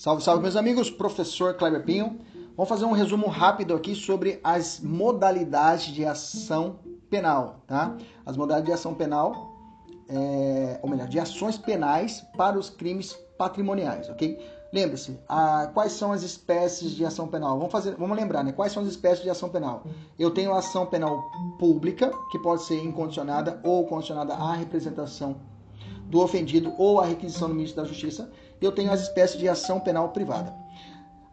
Salve, salve, meus amigos. Professor Kleber Pinho. Vamos fazer um resumo rápido aqui sobre as modalidades de ação penal, tá? As modalidades de ação penal, é, ou melhor, de ações penais para os crimes patrimoniais, ok? Lembre-se, quais são as espécies de ação penal? Vamos, fazer, vamos lembrar, né? Quais são as espécies de ação penal? Eu tenho a ação penal pública, que pode ser incondicionada ou condicionada à representação do ofendido ou à requisição do ministro da Justiça, eu tenho as espécies de ação penal privada.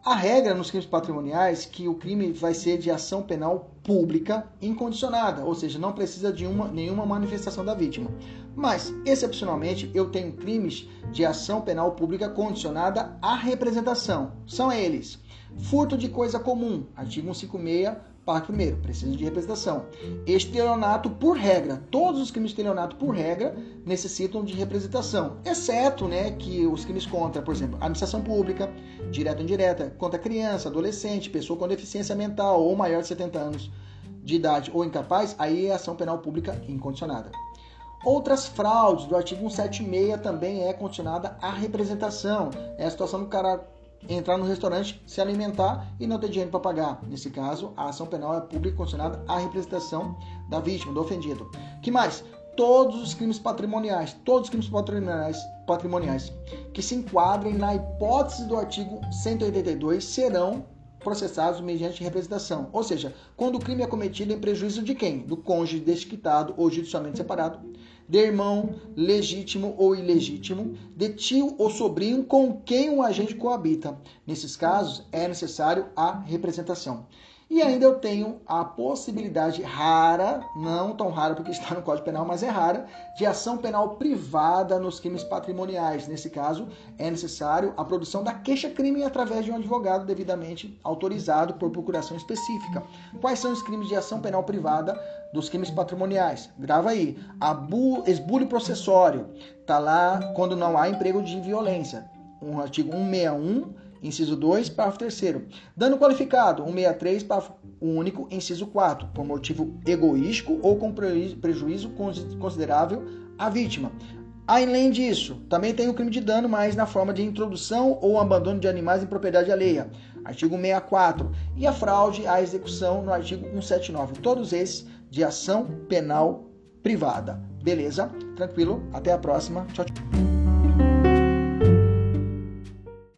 A regra nos crimes patrimoniais que o crime vai ser de ação penal pública incondicionada, ou seja, não precisa de uma, nenhuma manifestação da vítima. Mas, excepcionalmente, eu tenho crimes de ação penal pública condicionada à representação. São eles: furto de coisa comum, artigo 156, Parágrafo 1 precisa de representação. Estelionato por regra. Todos os crimes de estelionato por regra necessitam de representação, exceto né, que os crimes contra, por exemplo, administração pública, direta ou indireta, contra criança, adolescente, pessoa com deficiência mental ou maior de 70 anos de idade ou incapaz, aí é ação penal pública incondicionada. Outras fraudes do artigo 176 também é condicionada à representação. É a situação do cara entrar no restaurante, se alimentar e não ter dinheiro para pagar. Nesse caso, a ação penal é pública condicionada à representação da vítima, do ofendido. Que mais? Todos os crimes patrimoniais, todos os crimes patrimoniais, patrimoniais que se enquadrem na hipótese do artigo 182 serão processados mediante representação. Ou seja, quando o crime é cometido em prejuízo de quem? Do cônjuge desquitado ou judicialmente separado, de irmão legítimo ou ilegítimo, de tio ou sobrinho com quem o agente coabita. Nesses casos, é necessário a representação. E ainda eu tenho a possibilidade rara, não tão rara porque está no Código Penal, mas é rara, de ação penal privada nos crimes patrimoniais. Nesse caso, é necessário a produção da queixa-crime através de um advogado devidamente autorizado por procuração específica. Quais são os crimes de ação penal privada dos crimes patrimoniais? Grava aí. Abu, esbulho processório. Está lá quando não há emprego de violência. Um artigo 161 inciso 2, parágrafo 3 Dano qualificado, 163, parágrafo único, inciso 4, por motivo egoístico ou com prejuízo considerável à vítima. Além disso, também tem o crime de dano, mas na forma de introdução ou abandono de animais em propriedade alheia, artigo 64, e a fraude à execução no artigo 179. Todos esses de ação penal privada. Beleza? Tranquilo? Até a próxima. Tchau, tchau.